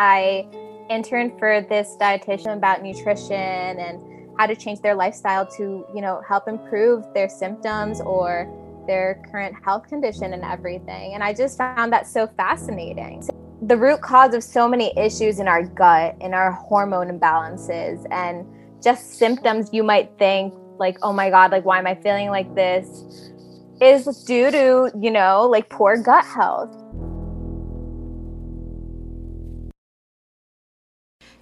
I interned for this dietitian about nutrition and how to change their lifestyle to, you know, help improve their symptoms or their current health condition and everything. And I just found that so fascinating. The root cause of so many issues in our gut, in our hormone imbalances, and just symptoms you might think, like, oh my God, like, why am I feeling like this? Is due to, you know, like poor gut health.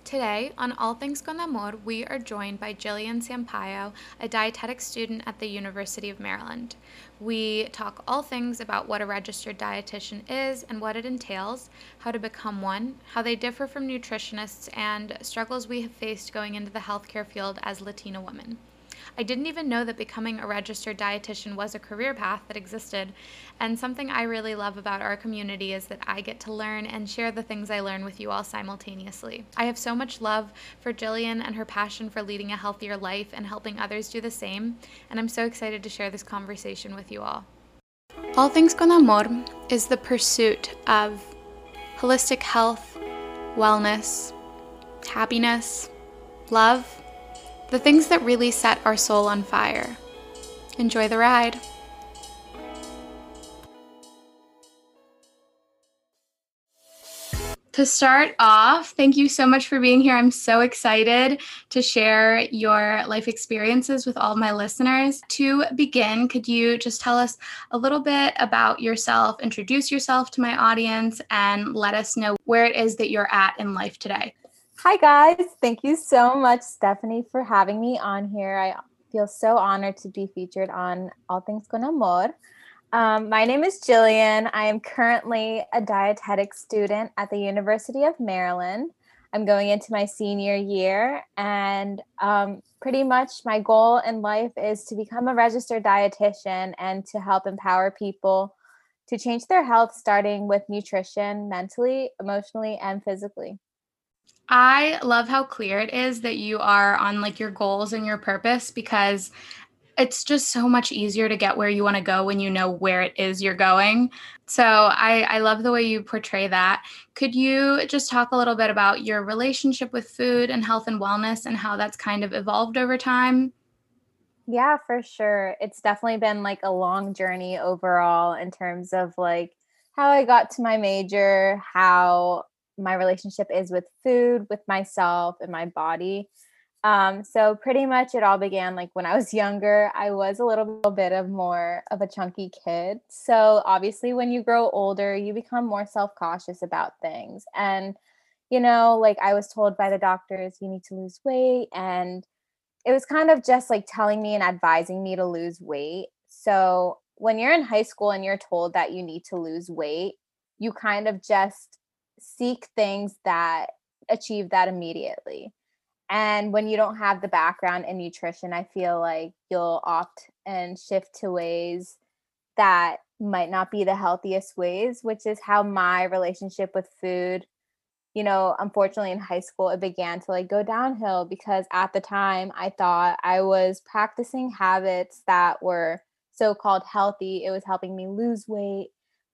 Today, on All Things Con Amor, we are joined by Jillian Sampaio, a dietetic student at the University of Maryland. We talk all things about what a registered dietitian is and what it entails, how to become one, how they differ from nutritionists, and struggles we have faced going into the healthcare field as Latina women. I didn't even know that becoming a registered dietitian was a career path that existed. And something I really love about our community is that I get to learn and share the things I learn with you all simultaneously. I have so much love for Jillian and her passion for leading a healthier life and helping others do the same. And I'm so excited to share this conversation with you all. All Things Con Amor is the pursuit of holistic health, wellness, happiness, love, the things that really set our soul on fire. Enjoy the ride. To start off, thank you so much for being here. I'm so excited to share your life experiences with all my listeners. To begin, could you just tell us a little bit about yourself, introduce yourself to my audience, and let us know where it is that you're at in life today? Hi, guys. Thank you so much, Stephanie, for having me on here. I feel so honored to be featured on All Things Con Amor. Um, my name is Jillian. I am currently a dietetic student at the University of Maryland. I'm going into my senior year, and um, pretty much my goal in life is to become a registered dietitian and to help empower people to change their health, starting with nutrition, mentally, emotionally, and physically. I love how clear it is that you are on like your goals and your purpose because it's just so much easier to get where you want to go when you know where it is you're going. So I, I love the way you portray that. Could you just talk a little bit about your relationship with food and health and wellness and how that's kind of evolved over time? Yeah, for sure. It's definitely been like a long journey overall in terms of like how I got to my major, how my relationship is with food, with myself, and my body. Um, so pretty much it all began like when I was younger. I was a little bit of more of a chunky kid. So obviously when you grow older, you become more self-cautious about things. And you know, like I was told by the doctors, you need to lose weight and it was kind of just like telling me and advising me to lose weight. So when you're in high school and you're told that you need to lose weight, you kind of just seek things that achieve that immediately. And when you don't have the background in nutrition, I feel like you'll opt and shift to ways that might not be the healthiest ways, which is how my relationship with food, you know, unfortunately in high school, it began to like go downhill because at the time I thought I was practicing habits that were so called healthy. It was helping me lose weight.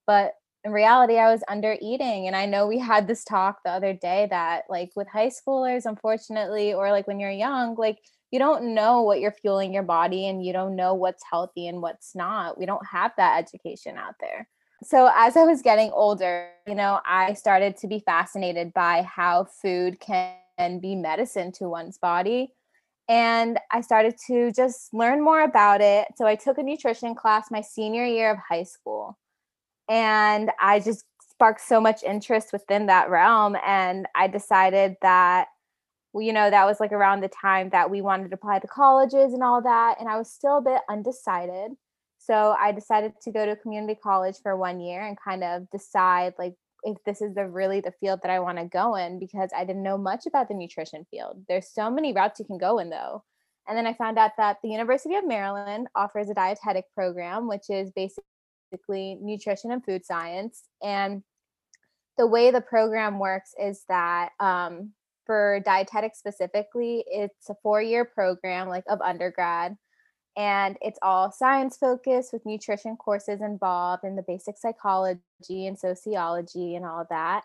But in reality i was under eating and i know we had this talk the other day that like with high schoolers unfortunately or like when you're young like you don't know what you're fueling your body and you don't know what's healthy and what's not. We don't have that education out there. So as i was getting older you know i started to be fascinated by how food can be medicine to one's body and I started to just learn more about it. So I took a nutrition class my senior year of high school and I just sparked so much interest within that realm. And I decided that, you know, that was like around the time that we wanted to apply to colleges and all that. And I was still a bit undecided. So I decided to go to community college for one year and kind of decide like if this is the really the field that I want to go in because I didn't know much about the nutrition field. There's so many routes you can go in though. And then I found out that the University of Maryland offers a dietetic program, which is basically nutrition and food science. And the way the program works is that um, for dietetics specifically, it's a four year program like of undergrad. And it's all science focused with nutrition courses involved and the basic psychology and sociology and all that.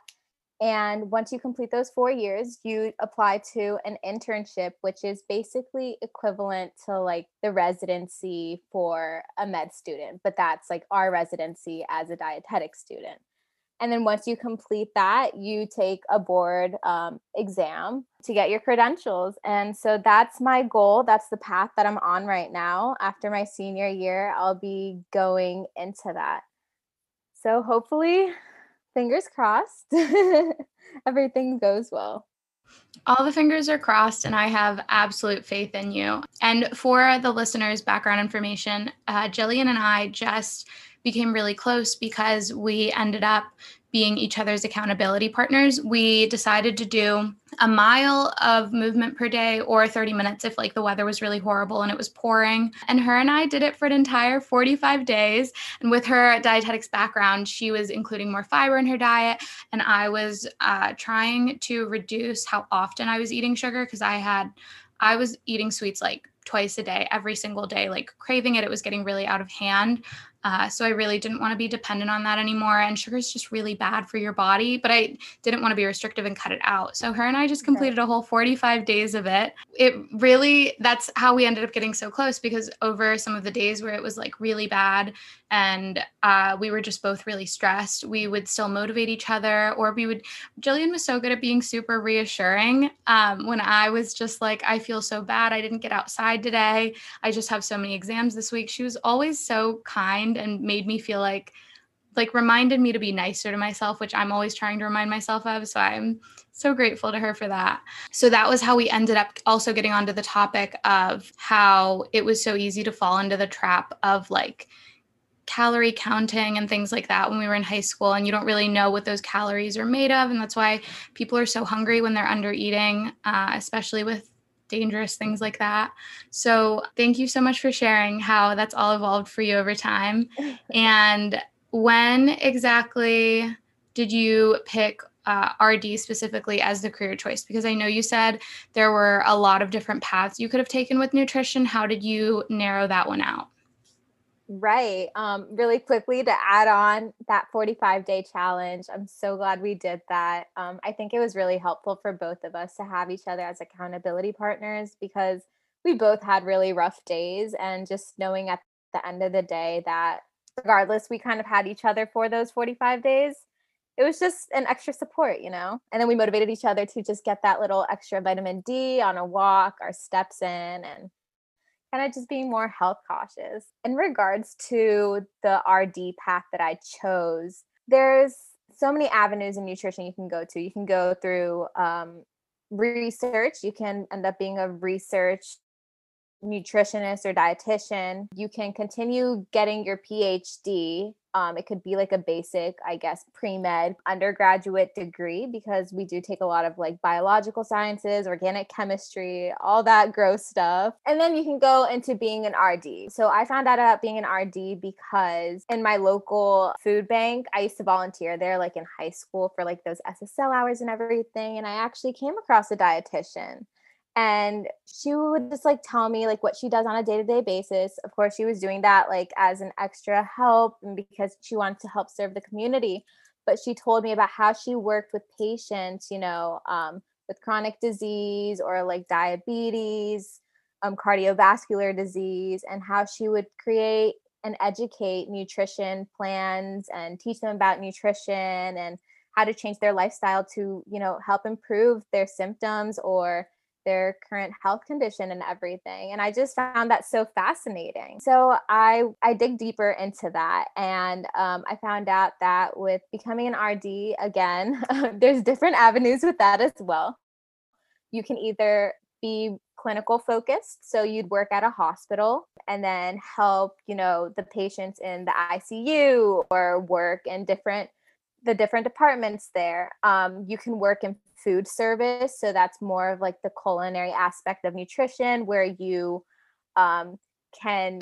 And once you complete those four years, you apply to an internship, which is basically equivalent to like the residency for a med student, but that's like our residency as a dietetic student. And then once you complete that, you take a board um, exam to get your credentials. And so that's my goal. That's the path that I'm on right now. After my senior year, I'll be going into that. So hopefully, fingers crossed, everything goes well. All the fingers are crossed, and I have absolute faith in you. And for the listeners' background information, uh, Jillian and I just became really close because we ended up being each other's accountability partners, we decided to do a mile of movement per day or 30 minutes if like the weather was really horrible and it was pouring. And her and I did it for an entire 45 days. And with her dietetics background, she was including more fiber in her diet. And I was uh, trying to reduce how often I was eating sugar because I had, I was eating sweets like twice a day, every single day, like craving it. It was getting really out of hand. Uh, so I really didn't want to be dependent on that anymore. And sugar is just really bad for your body, but I didn't want to be restrictive and cut it out. So her and I just completed a whole 45 days of it. It really, that's how we ended up getting so close because over some of the days where it was like really bad and uh, we were just both really stressed, we would still motivate each other or we would, Jillian was so good at being super reassuring. Um, when I was just like, I feel so bad. I didn't get outside today. I just have so many exams this week. She was always so kind and made me feel like like reminded me to be nicer to myself which i'm always trying to remind myself of so i'm so grateful to her for that so that was how we ended up also getting onto the topic of how it was so easy to fall into the trap of like calorie counting and things like that when we were in high school and you don't really know what those calories are made of and that's why people are so hungry when they're under eating uh, especially with dangerous things like that. So, thank you so much for sharing how that's all evolved for you over time. and when exactly did you pick uh, RD specifically as the career choice? Because I know you said there were a lot of different paths you could have taken with nutrition. How did you narrow that one out? Right. Um, really quickly to add on that 45 day challenge, I'm so glad we did that. Um, I think it was really helpful for both of us to have each other as accountability partners because we both had really rough days. And just knowing at the end of the day that regardless, we kind of had each other for those 45 days. It was just an extra support, you know? And then we motivated each other to just get that little extra vitamin D on a walk, our steps in, and kind of just being more health cautious. In regards to the RD path that I chose, there's so many avenues in nutrition you can go to. You can go through um, research, you can end up being a research nutritionist or dietitian. You can continue getting your PhD um, it could be like a basic, I guess, pre med undergraduate degree because we do take a lot of like biological sciences, organic chemistry, all that gross stuff. And then you can go into being an RD. So I found out about being an RD because in my local food bank, I used to volunteer there like in high school for like those SSL hours and everything. And I actually came across a dietitian and she would just like tell me like what she does on a day-to-day basis. Of course she was doing that like as an extra help and because she wanted to help serve the community but she told me about how she worked with patients you know um, with chronic disease or like diabetes um, cardiovascular disease and how she would create and educate nutrition plans and teach them about nutrition and how to change their lifestyle to you know help improve their symptoms or their current health condition and everything and i just found that so fascinating. So i i dig deeper into that and um, i found out that with becoming an rd again there's different avenues with that as well. You can either be clinical focused so you'd work at a hospital and then help you know the patients in the icu or work in different the different departments there um, you can work in food service. So that's more of like the culinary aspect of nutrition where you um, can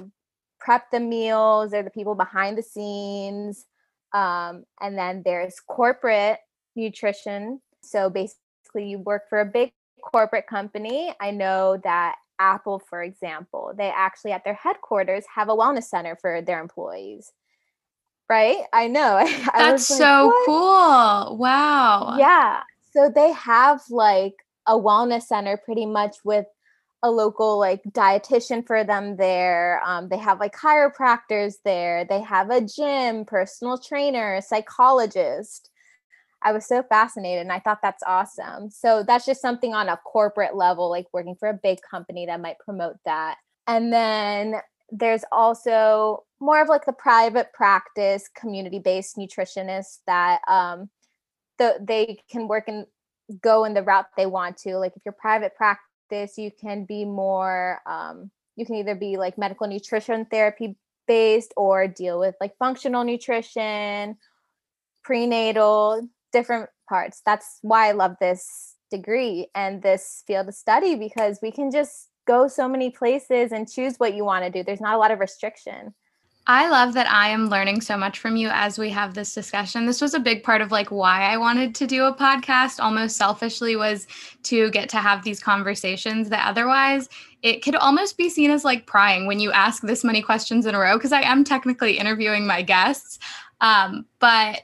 prep the meals, they're the people behind the scenes. Um, and then there's corporate nutrition. So basically, you work for a big corporate company. I know that Apple, for example, they actually at their headquarters have a wellness center for their employees. Right? I know. I That's so cool. Wow. Yeah. So they have like a wellness center pretty much with a local like dietitian for them there. Um, they have like chiropractors there. They have a gym, personal trainer, psychologist. I was so fascinated and I thought that's awesome. So that's just something on a corporate level, like working for a big company that might promote that. And then there's also more of like the private practice, community based nutritionists that um, the, they can work and go in the route they want to. Like if you're private practice, you can be more, um, you can either be like medical nutrition therapy based or deal with like functional nutrition, prenatal, different parts. That's why I love this degree and this field of study because we can just go so many places and choose what you want to do. There's not a lot of restriction. I love that I am learning so much from you as we have this discussion. This was a big part of like why I wanted to do a podcast almost selfishly was to get to have these conversations that otherwise it could almost be seen as like prying when you ask this many questions in a row because I am technically interviewing my guests. Um, but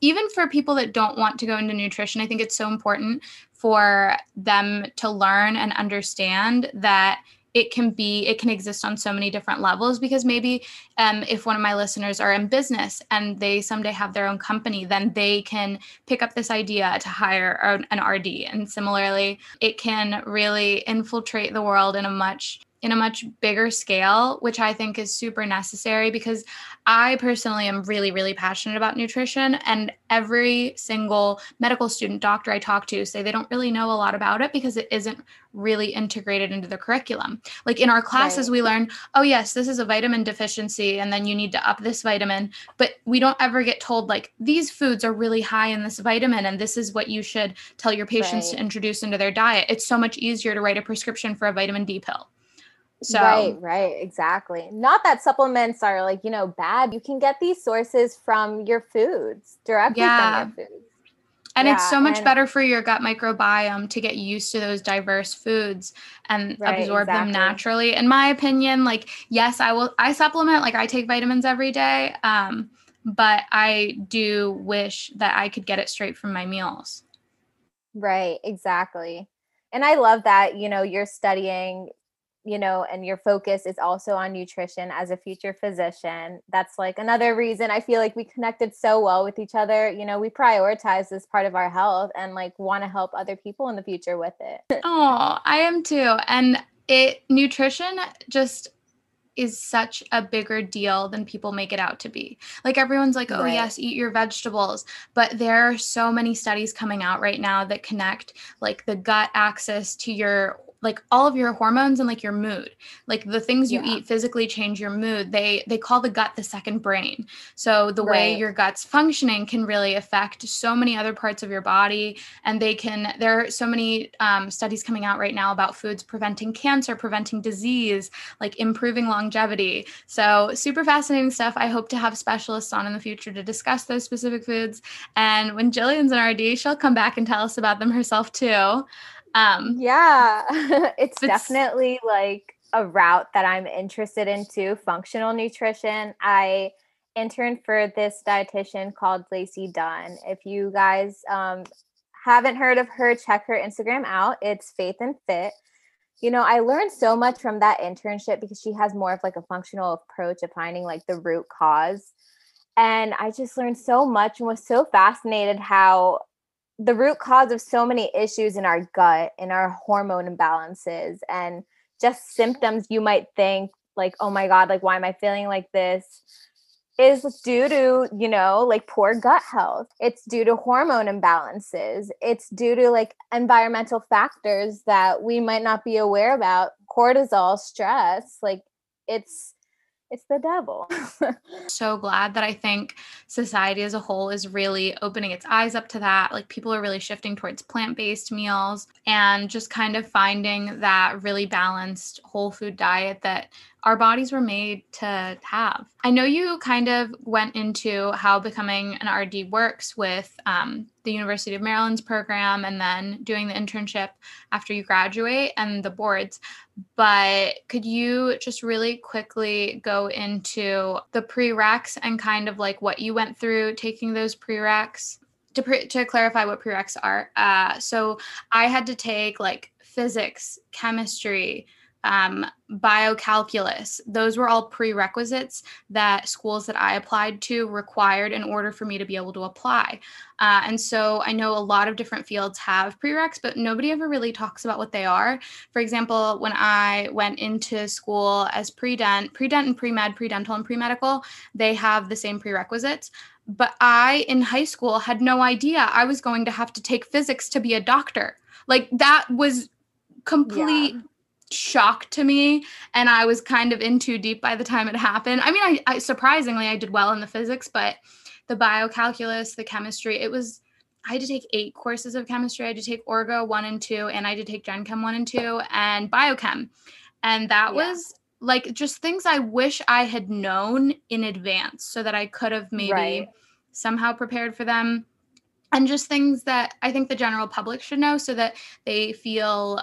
even for people that don't want to go into nutrition, I think it's so important for them to learn and understand that it can be it can exist on so many different levels because maybe um, if one of my listeners are in business and they someday have their own company then they can pick up this idea to hire an rd and similarly it can really infiltrate the world in a much in a much bigger scale, which I think is super necessary because I personally am really, really passionate about nutrition. And every single medical student, doctor I talk to say they don't really know a lot about it because it isn't really integrated into the curriculum. Like in our classes, right. we learn, oh, yes, this is a vitamin deficiency, and then you need to up this vitamin. But we don't ever get told, like, these foods are really high in this vitamin, and this is what you should tell your patients right. to introduce into their diet. It's so much easier to write a prescription for a vitamin D pill. So Right, right, exactly. Not that supplements are like, you know, bad. You can get these sources from your foods, directly yeah. from your foods. And yeah, it's so much and, better for your gut microbiome to get used to those diverse foods and right, absorb exactly. them naturally. In my opinion, like yes, I will I supplement like I take vitamins every day. Um, but I do wish that I could get it straight from my meals. Right, exactly. And I love that, you know, you're studying you know, and your focus is also on nutrition as a future physician. That's like another reason I feel like we connected so well with each other. You know, we prioritize this part of our health and like want to help other people in the future with it. oh, I am too. And it nutrition just is such a bigger deal than people make it out to be. Like everyone's like, oh, right. yes, eat your vegetables. But there are so many studies coming out right now that connect like the gut axis to your like all of your hormones and like your mood. Like the things you yeah. eat physically change your mood. They they call the gut the second brain. So the right. way your gut's functioning can really affect so many other parts of your body and they can there are so many um, studies coming out right now about foods preventing cancer preventing disease like improving longevity. So super fascinating stuff. I hope to have specialists on in the future to discuss those specific foods. And when jillian's an rd she'll come back and tell us about them herself too um, yeah, it's, definitely like a route that I'm interested into functional nutrition. I interned for this dietitian called Lacey Dunn. If you guys um, haven't heard of her, check her Instagram out. It's Faith and Fit. You know, I learned so much from that internship because she has more of like a functional approach of finding like the root cause. And I just learned so much and was so fascinated how the root cause of so many issues in our gut in our hormone imbalances and just symptoms you might think like oh my god like why am i feeling like this? is due to you know like poor gut health. It's due to hormone imbalances. It's due to like environmental factors that we might not be aware about. Cortisol stress like it's it's the devil. so glad that I think society as a whole is really opening its eyes up to that. Like people are really shifting towards plant based meals and just kind of finding that really balanced whole food diet that our bodies were made to have. I know you kind of went into how becoming an RD works with um, the University of Maryland's program and then doing the internship after you graduate and the boards. But could you just really quickly go into the prereqs and kind of like what you went through taking those prereqs? To, pre- to clarify what prereqs are, uh, so I had to take like physics, chemistry, um, biocalculus. Those were all prerequisites that schools that I applied to required in order for me to be able to apply. Uh, and so I know a lot of different fields have prereqs, but nobody ever really talks about what they are. For example, when I went into school as pre-dent, pre-dent and pre-med, pre-dental and pre-medical, they have the same prerequisites. But I, in high school, had no idea I was going to have to take physics to be a doctor. Like that was complete yeah shock to me and i was kind of in too deep by the time it happened i mean I, I, surprisingly i did well in the physics but the biocalculus the chemistry it was i had to take eight courses of chemistry i had to take orgo one and two and i had to take gen chem one and two and biochem and that yeah. was like just things i wish i had known in advance so that i could have maybe right. somehow prepared for them and just things that i think the general public should know so that they feel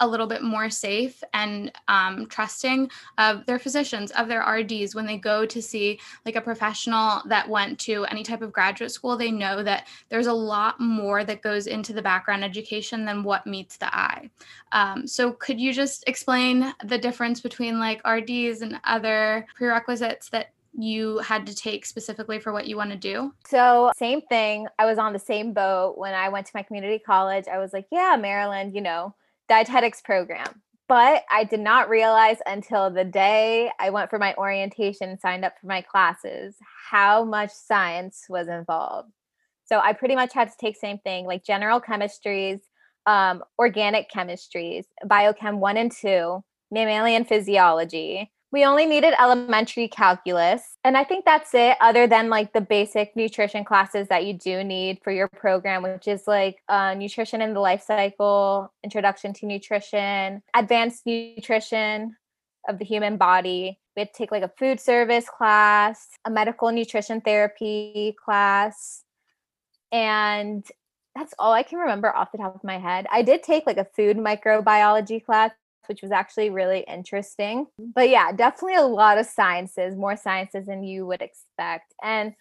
a little bit more safe and um, trusting of their physicians, of their RDs when they go to see like a professional that went to any type of graduate school. They know that there's a lot more that goes into the background education than what meets the eye. Um, so, could you just explain the difference between like RDs and other prerequisites that you had to take specifically for what you want to do? So, same thing. I was on the same boat when I went to my community college. I was like, yeah, Maryland, you know, dietetics program. But I did not realize until the day I went for my orientation, signed up for my classes, how much science was involved. So I pretty much had to take same thing like general chemistries, um, organic chemistries, biochem one and two, mammalian physiology, we only needed elementary calculus. And I think that's it, other than like the basic nutrition classes that you do need for your program, which is like uh, nutrition in the life cycle, introduction to nutrition, advanced nutrition of the human body. We had to take like a food service class, a medical nutrition therapy class. And that's all I can remember off the top of my head. I did take like a food microbiology class, which was actually really interesting. But yeah, definitely a lot of sciences, more sciences than you would expect. And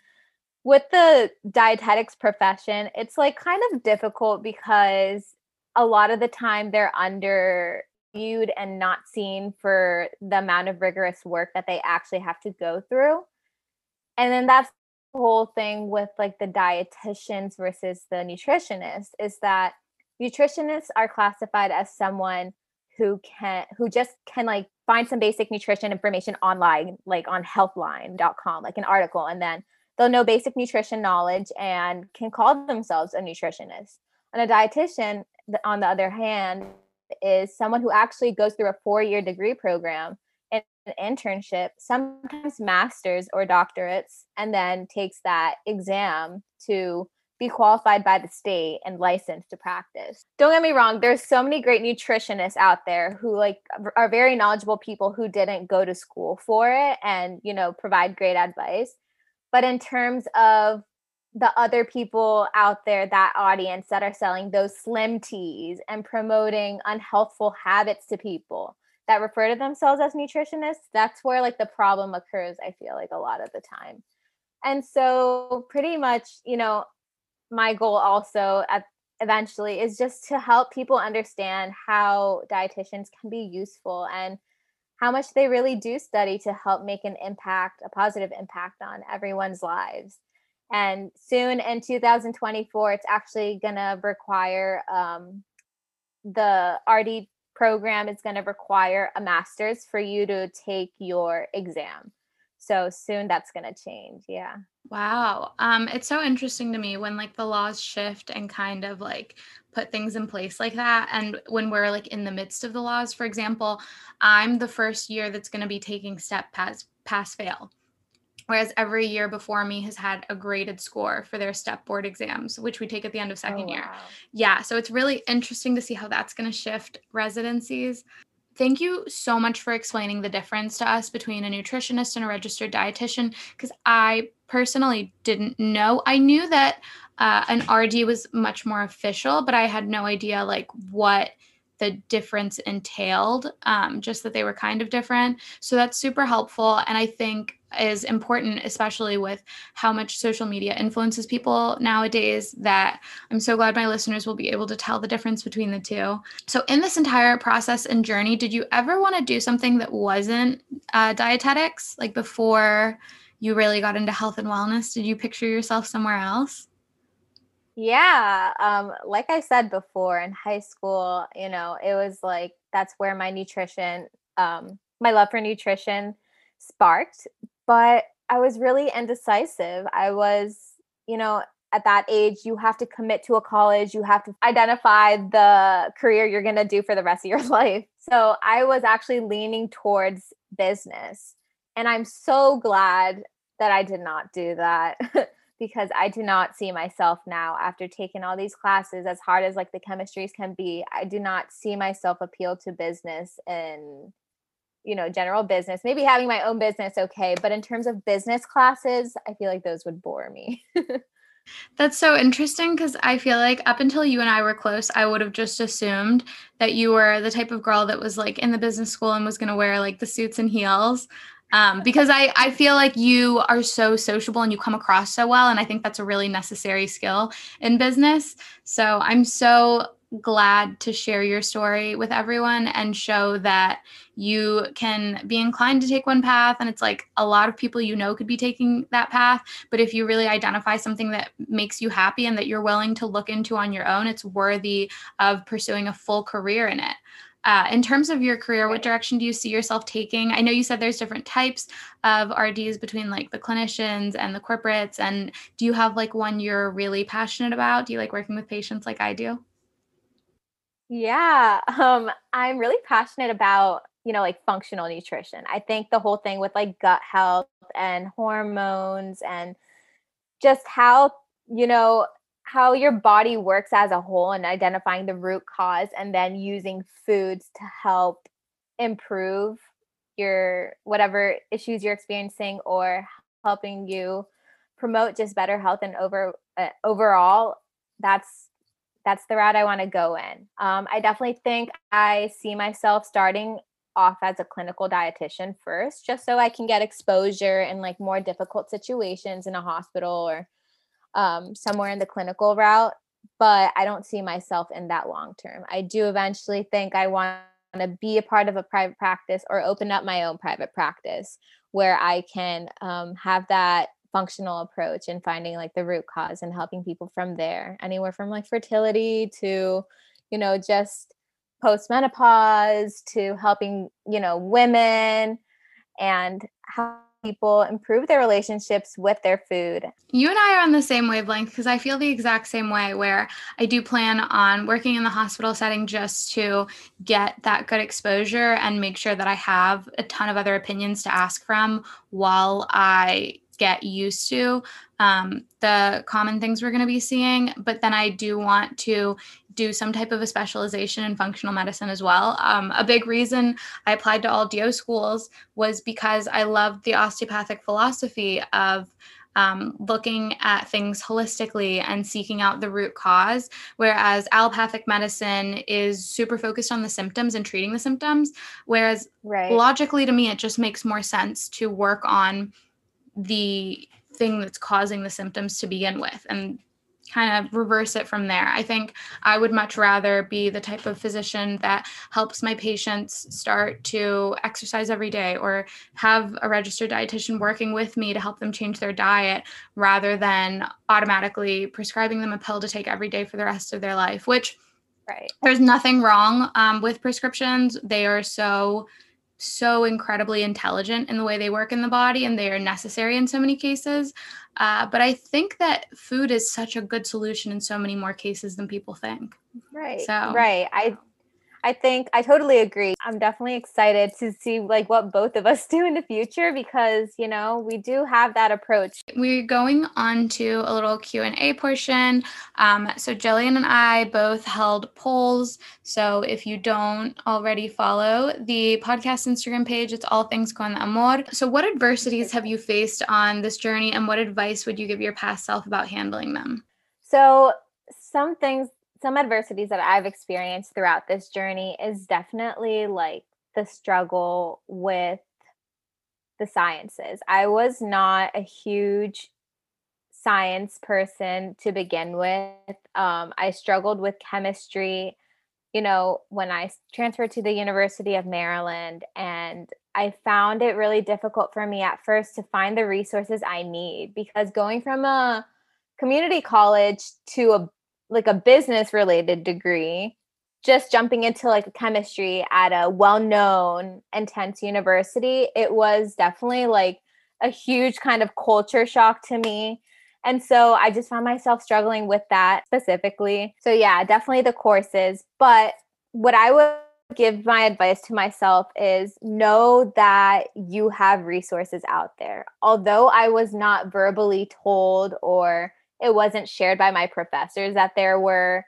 with the dietetics profession, it's like kind of difficult because a lot of the time they're underviewed and not seen for the amount of rigorous work that they actually have to go through. And then that's the whole thing with like the dietitians versus the nutritionists is that nutritionists are classified as someone who can who just can like find some basic nutrition information online like on healthline.com like an article and then they'll know basic nutrition knowledge and can call themselves a nutritionist. And a dietitian on the other hand is someone who actually goes through a four-year degree program and an internship sometimes masters or doctorates and then takes that exam to be qualified by the state and licensed to practice. Don't get me wrong, there's so many great nutritionists out there who like are very knowledgeable people who didn't go to school for it and, you know, provide great advice. But in terms of the other people out there, that audience that are selling those slim teas and promoting unhealthful habits to people that refer to themselves as nutritionists, that's where like the problem occurs, I feel like a lot of the time. And so, pretty much, you know, my goal also at eventually is just to help people understand how dietitians can be useful and how much they really do study to help make an impact, a positive impact on everyone's lives. And soon in 2024, it's actually going to require um, the RD program is going to require a master's for you to take your exam. So soon that's going to change. Yeah. Wow. Um, it's so interesting to me when like the laws shift and kind of like put things in place like that. And when we're like in the midst of the laws, for example, I'm the first year that's going to be taking step pass pass fail. Whereas every year before me has had a graded score for their step board exams, which we take at the end of second oh, year. Yeah. So it's really interesting to see how that's going to shift residencies thank you so much for explaining the difference to us between a nutritionist and a registered dietitian because I personally didn't know. I knew that uh, an RD was much more official, but I had no idea like what the difference entailed, um, just that they were kind of different. So that's super helpful. And I think is important, especially with how much social media influences people nowadays, that I'm so glad my listeners will be able to tell the difference between the two. So, in this entire process and journey, did you ever want to do something that wasn't uh, dietetics? Like before you really got into health and wellness, did you picture yourself somewhere else? Yeah. Um, like I said before in high school, you know, it was like that's where my nutrition, um, my love for nutrition sparked. But I was really indecisive. I was, you know, at that age, you have to commit to a college, you have to identify the career you're going to do for the rest of your life. So I was actually leaning towards business. And I'm so glad that I did not do that. because I do not see myself now after taking all these classes as hard as like the chemistries can be. I do not see myself appeal to business and you know general business. Maybe having my own business okay, but in terms of business classes, I feel like those would bore me. That's so interesting because I feel like up until you and I were close, I would have just assumed that you were the type of girl that was like in the business school and was going to wear like the suits and heels um, because I, I feel like you are so sociable and you come across so well. And I think that's a really necessary skill in business. So I'm so glad to share your story with everyone and show that you can be inclined to take one path and it's like a lot of people you know could be taking that path but if you really identify something that makes you happy and that you're willing to look into on your own it's worthy of pursuing a full career in it uh, in terms of your career, what direction do you see yourself taking? I know you said there's different types of RDs between like the clinicians and the corporates. And do you have like one you're really passionate about? Do you like working with patients like I do? Yeah, um, I'm really passionate about you know like functional nutrition. I think the whole thing with like gut health and hormones and just how you know how your body works as a whole and identifying the root cause and then using foods to help improve your whatever issues you're experiencing or helping you promote just better health and over uh, overall that's that's the route I want to go in. Um, I definitely think I see myself starting off as a clinical dietitian first, just so I can get exposure in like more difficult situations in a hospital or um, somewhere in the clinical route, but I don't see myself in that long term. I do eventually think I want to be a part of a private practice or open up my own private practice where I can um, have that functional approach and finding like the root cause and helping people from there, anywhere from like fertility to, you know, just postmenopause to helping, you know, women and how people improve their relationships with their food. You and I are on the same wavelength because I feel the exact same way where I do plan on working in the hospital setting just to get that good exposure and make sure that I have a ton of other opinions to ask from while I get used to um, the common things we're going to be seeing. But then I do want to do some type of a specialization in functional medicine as well. Um, a big reason I applied to all DO schools was because I loved the osteopathic philosophy of um, looking at things holistically and seeking out the root cause, whereas allopathic medicine is super focused on the symptoms and treating the symptoms. Whereas right. logically, to me, it just makes more sense to work on the thing that's causing the symptoms to begin with and kind of reverse it from there. I think I would much rather be the type of physician that helps my patients start to exercise every day or have a registered dietitian working with me to help them change their diet rather than automatically prescribing them a pill to take every day for the rest of their life, which right. there's nothing wrong um, with prescriptions. They are so so incredibly intelligent in the way they work in the body and they are necessary in so many cases. Uh, but I think that food is such a good solution in so many more cases than people think. Right. So right. I I think I totally agree. I'm definitely excited to see like what both of us do in the future because, you know, we do have that approach. We're going on to a little Q&A portion. Um, so Jillian and I both held polls. So if you don't already follow the podcast Instagram page, it's all things con amor. So what adversities have you faced on this journey and what advice would you give your past self about handling them? So some things some adversities that I've experienced throughout this journey is definitely like the struggle with the sciences. I was not a huge science person to begin with. Um, I struggled with chemistry, you know, when I transferred to the University of Maryland, and I found it really difficult for me at first to find the resources I need because going from a community college to a like a business related degree just jumping into like chemistry at a well-known intense university it was definitely like a huge kind of culture shock to me. And so i just found myself struggling with that specifically. So yeah definitely the courses. But what i would give my advice to myself is know that you have resources out there. Although i was not verbally told or it wasn't shared by my professors that there were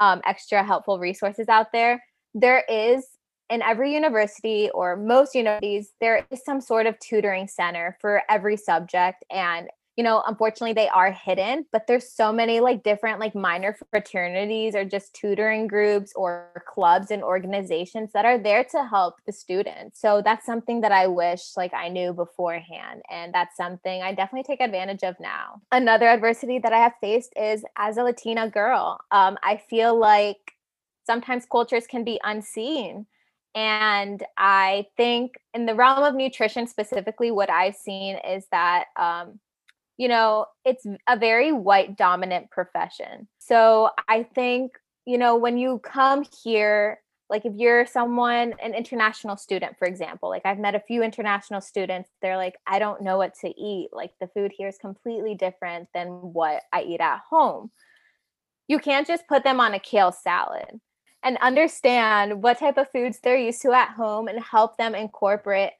um, extra helpful resources out there. There is in every university or most universities, there is some sort of tutoring center for every subject. And you know, unfortunately they are hidden, but there's so many like different like minor fraternities or just tutoring groups or clubs and organizations that are there to help the students. So that's something that I wish like I knew beforehand and that's something I definitely take advantage of now. Another adversity that I have faced is as a Latina girl. Um, I feel like sometimes cultures can be unseen and I think in the realm of nutrition specifically, what I've seen is that um, you know, it's a very white dominant profession. So I think, you know, when you come here, like if you're someone, an international student, for example, like I've met a few international students, they're like, I don't know what to eat. Like the food here is completely different than what I eat at home. You can't just put them on a kale salad and understand what type of foods they're used to at home and help them incorporate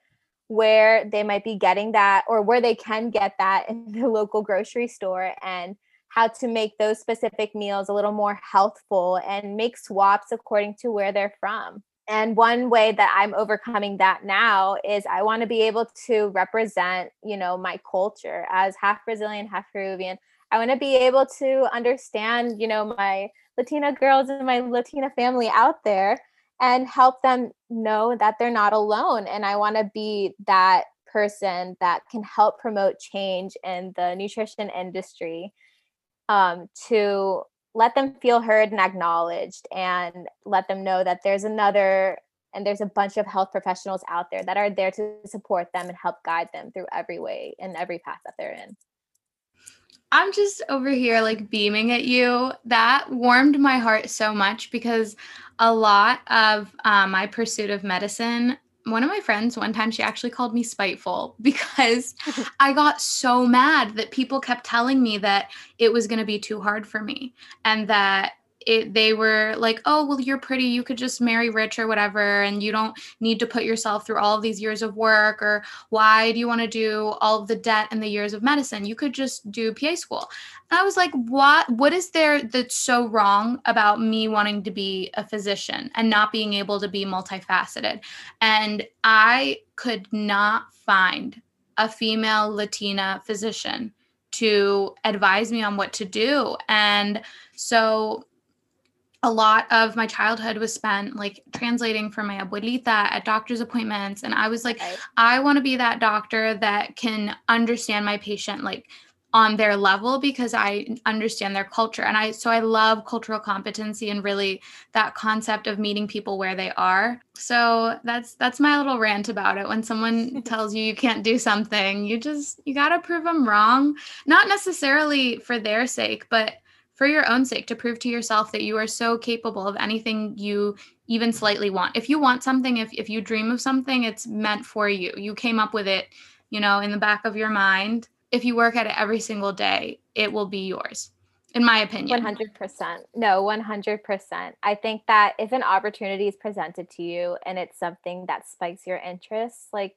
where they might be getting that or where they can get that in the local grocery store and how to make those specific meals a little more healthful and make swaps according to where they're from. And one way that I'm overcoming that now is I want to be able to represent, you know, my culture as half Brazilian, half Peruvian. I want to be able to understand, you know, my Latina girls and my Latina family out there and help them know that they're not alone. And I want to be that person that can help promote change in the nutrition industry um, to let them feel heard and acknowledged and let them know that there's another and there's a bunch of health professionals out there that are there to support them and help guide them through every way and every path that they're in. I'm just over here like beaming at you. That warmed my heart so much because a lot of uh, my pursuit of medicine, one of my friends, one time she actually called me spiteful because I got so mad that people kept telling me that it was going to be too hard for me and that it they were like, "Oh, well you're pretty, you could just marry rich or whatever and you don't need to put yourself through all of these years of work or why do you want to do all of the debt and the years of medicine? You could just do PA school." And I was like, "What what is there that's so wrong about me wanting to be a physician and not being able to be multifaceted?" And I could not find a female Latina physician to advise me on what to do. And so a lot of my childhood was spent like translating for my abuelita at doctor's appointments and i was like okay. i want to be that doctor that can understand my patient like on their level because i understand their culture and i so i love cultural competency and really that concept of meeting people where they are. So that's that's my little rant about it. When someone tells you you can't do something you just you got to prove them wrong. Not necessarily for their sake but for your own sake to prove to yourself that you are so capable of anything you even slightly want. If you want something, if, if you dream of something, it's meant for you. You came up with it, you know, in the back of your mind. If you work at it every single day, it will be yours. in my opinion 100% no 100% i think that if an opportunity is presented to you and it's something that spikes your interest like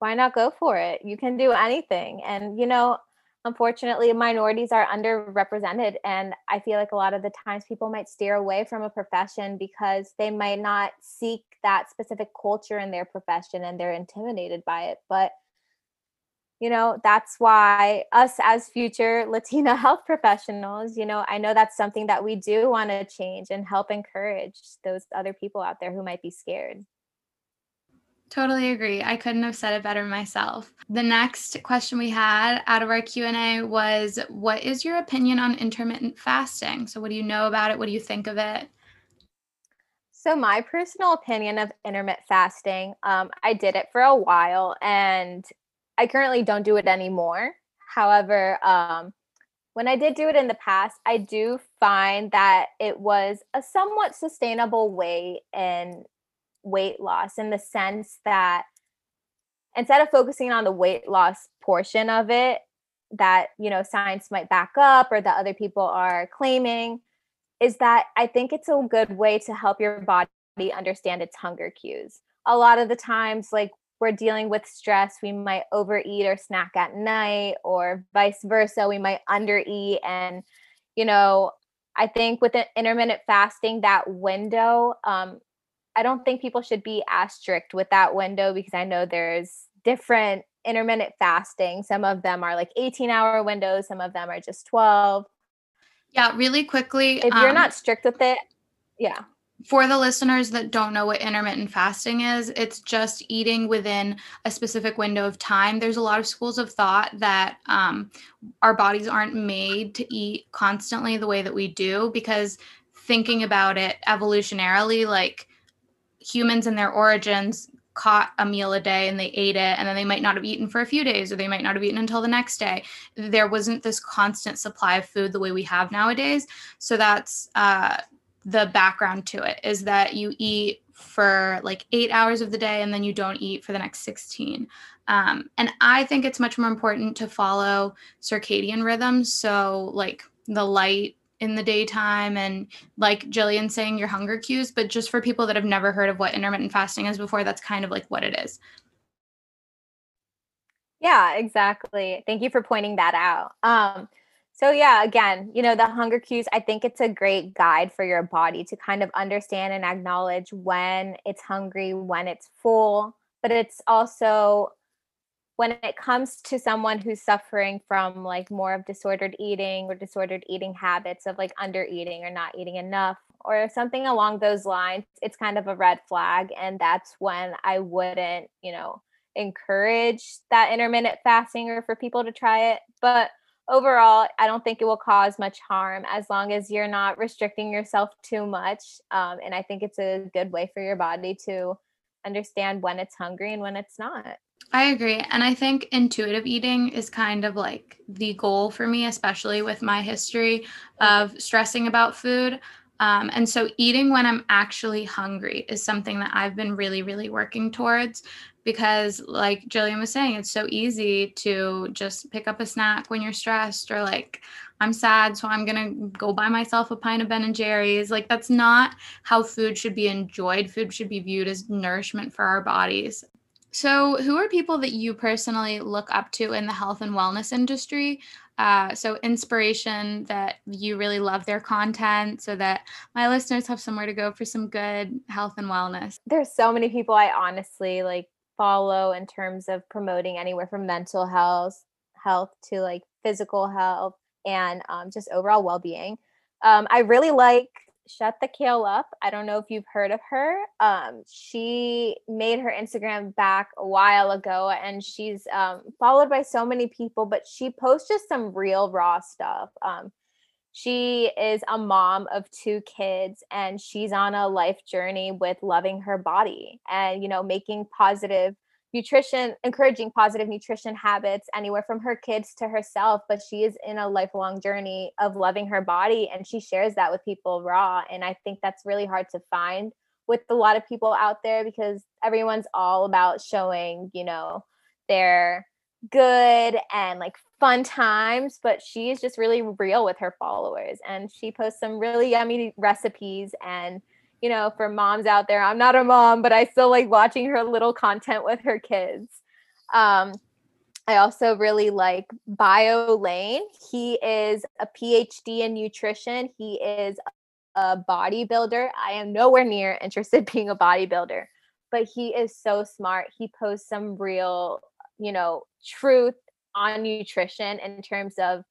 why not go for it you can do anything and you know unfortunately minorities are underrepresented and i feel like a lot of the times people might steer away from a profession because they might not seek that specific culture in their profession and they're intimidated by it. But you know that's why us as future latina health professionals you know i know that's something that we do want to change and help encourage those other people out there who might be scared Totally agree. I couldn't have said it better myself. The next question we had out of our Q&A was what is your opinion on intermittent fasting? So what do you know about it? What do you think of it? So my personal opinion of intermittent fasting, um, I did it for a while and I currently don't do it anymore. However, um, when I did do it in the past, I do find that it was a somewhat sustainable way in weight loss in the sense that instead of focusing on the weight loss portion of it that you know science might back up or that other people are claiming is that i think it's a good way to help your body understand its hunger cues. A lot of the times like we're dealing with stress we might overeat or snack at night or vice versa we might undereat and you know i think with an intermittent fasting that window um, I don't think people should be as strict with that window because I know there's different intermittent fasting. Some of them are like 18 hour windows, some of them are just 12. Yeah, really quickly. If you're um, not strict with it, yeah. For the listeners that don't know what intermittent fasting is, it's just eating within a specific window of time. There's a lot of schools of thought that um, our bodies aren't made to eat constantly the way that we do because thinking about it evolutionarily, like humans and their origins caught a meal a day and they ate it and then they might not have eaten for a few days or they might not have eaten until the next day. There wasn't this constant supply of food the way we have nowadays. So that's uh, the background to it is that you eat for like eight hours of the day and then you don't eat for the next 16 um, and i think it's much more important to follow circadian rhythms. So like the light in the daytime and like Jillian saying your hunger cues, but just for people that have never heard of what intermittent fasting is before, that's kind of like what it is. Yeah, exactly. Thank you for pointing that out. Um, so yeah, again, you know, the hunger cues, I think it's a great guide for your body to kind of understand and acknowledge when it's hungry, when it's full, but it's also when it comes to someone who's suffering from like more of disordered eating or disordered eating habits of like under eating or not eating enough or something along those lines it's kind of a red flag and that's when i wouldn't you know encourage that intermittent fasting or for people to try it. But overall i don't think it will cause much harm as long as you're not restricting yourself too much um, and i think it's a good way for your body to understand when it's hungry and when it's not I agree. And I think intuitive eating is kind of like the goal for me, especially with my history of stressing about food. Um, and so eating when I'm actually hungry is something that I've been really, really working towards because, like Jillian was saying, it's so easy to just pick up a snack when you're stressed or like, I'm sad, so I'm gonna go buy myself a pint of Ben and Jerry's. Like, that's not how food should be enjoyed. Food should be viewed as nourishment for our bodies. So, who are people that you personally look up to in the health and wellness industry? Uh, so, inspiration that you really love their content so that my listeners have somewhere to go for some good health and wellness. There's so many people I honestly like follow in terms of promoting anywhere from mental health, health to like physical health and um, just overall well being. Um, I really like Shut the Kale Up. I don't know if you've heard of her. Um, she made her Instagram back a while ago and she's um, followed by so many people, but she posts just some real raw stuff. Um, she is a mom of two kids and she's on a life journey with loving her body and, you know, making positive nutrition, encouraging positive nutrition habits anywhere from her kids to herself. But she is in a lifelong journey of loving her body and she shares that with people raw. And I think that's really hard to find with a lot of people out there because everyone's all about showing, you know, their good and like fun times, but she is just really real with her followers and she posts some really yummy recipes and you know, for moms out there, I'm not a mom, but I still like watching her little content with her kids. Um, I also really like Biolayne. He is a PhD in nutrition. He is a bodybuilder. I am nowhere near interested in being a bodybuilder, but he is so smart. He posts some real, you know, truth on nutrition in terms of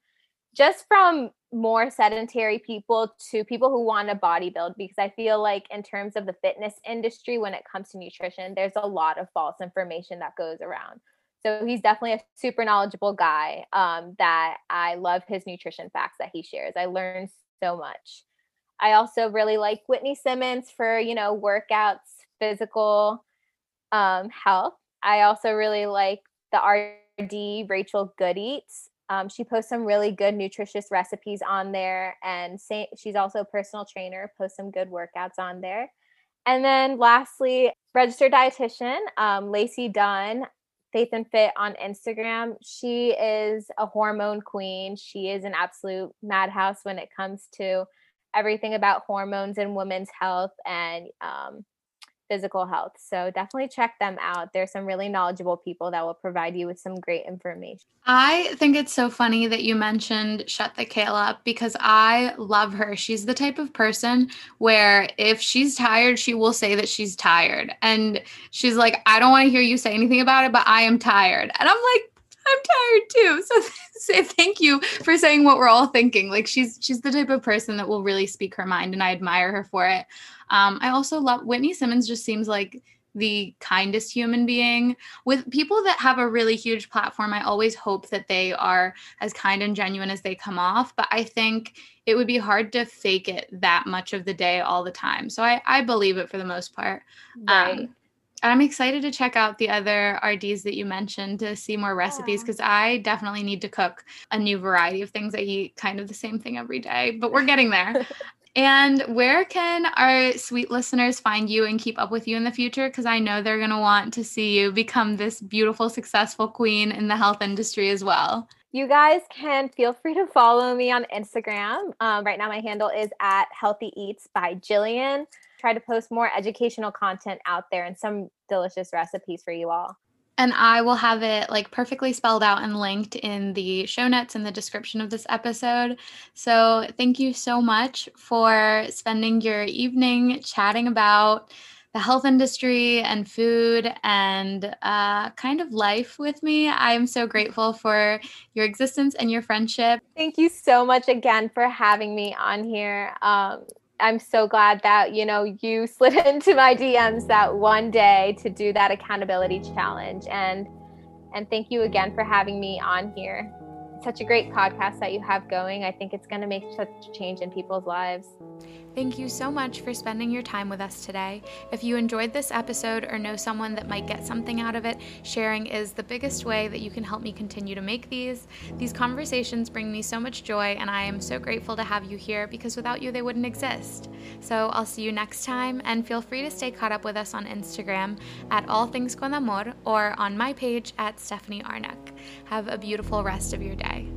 just from more sedentary people to people who want to bodybuild because I feel like in terms of the fitness industry when it comes to nutrition there's a lot of false information that goes around. So he's definitely a super knowledgeable guy um, that I love his nutrition facts that he shares. I learned so much. I also really like Whitney Simmons for, you know, workouts, physical um, health. I also really like the RD Rachel Good Eats. Um, she posts some really good nutritious recipes on there, and say, she's also a personal trainer. Posts some good workouts on there. And then lastly, registered dietitian um, Lacey Dunn, Faith and Fit on Instagram. She is a hormone queen. She is an absolute madhouse when it comes to everything about hormones and women's health and um, physical health. So definitely check them out. There's some really knowledgeable people that will provide you with some great information. I think it's so funny that you mentioned Shut the Kale Up because I love her. She's the type of person where if she's tired, she will say that she's tired. And she's like, I don't want to hear you say anything about it, but I am tired. And I'm like, I'm tired too. So say thank you for saying what we're all thinking. Like she's she's the type of person that will really speak her mind and I admire her for it. Um, I also love Whitney Simmons just seems like the kindest human being. With people that have a really huge platform, I always hope that they are as kind and genuine as they come off. But I think it would be hard to fake it that much of the day all the time. So I, I believe it for the most part. Right. Um, I'm excited to check out the other RDs that you mentioned to see more recipes because I definitely need to cook a new variety of things. I eat kind of the same thing every day, but we're getting there. and where can our sweet listeners find you and keep up with you in the future? Because I know they're going to want to see you become this beautiful, successful queen in the health industry as well. You guys can feel free to follow me on Instagram. Um, right now, my handle is at Healthy Eats by Jillian try to post more educational content out there and some delicious recipes for you all. And I will have it like perfectly spelled out and linked in the show notes in the description of this episode. So thank you so much for spending your evening chatting about the health industry and food and uh, kind of life with me. I am so grateful for your existence and your friendship. Thank you so much again for having me on here. Um, I'm so glad that you know you slid into my DMs that one day to do that accountability challenge and and thank you again for having me on here. such a great podcast that you have going. I think it's going to make such a change in people's lives. Thank you so much for spending your time with us today. If you enjoyed this episode or know someone that might get something out of it, sharing is the biggest way that you can help me continue to make these. These conversations bring me so much joy, and I am so grateful to have you here because without you, they wouldn't exist. So I'll see you next time, and feel free to stay caught up with us on Instagram at All Things Con Amor or on my page at Stephanie Arnouk. Have a beautiful rest of your day.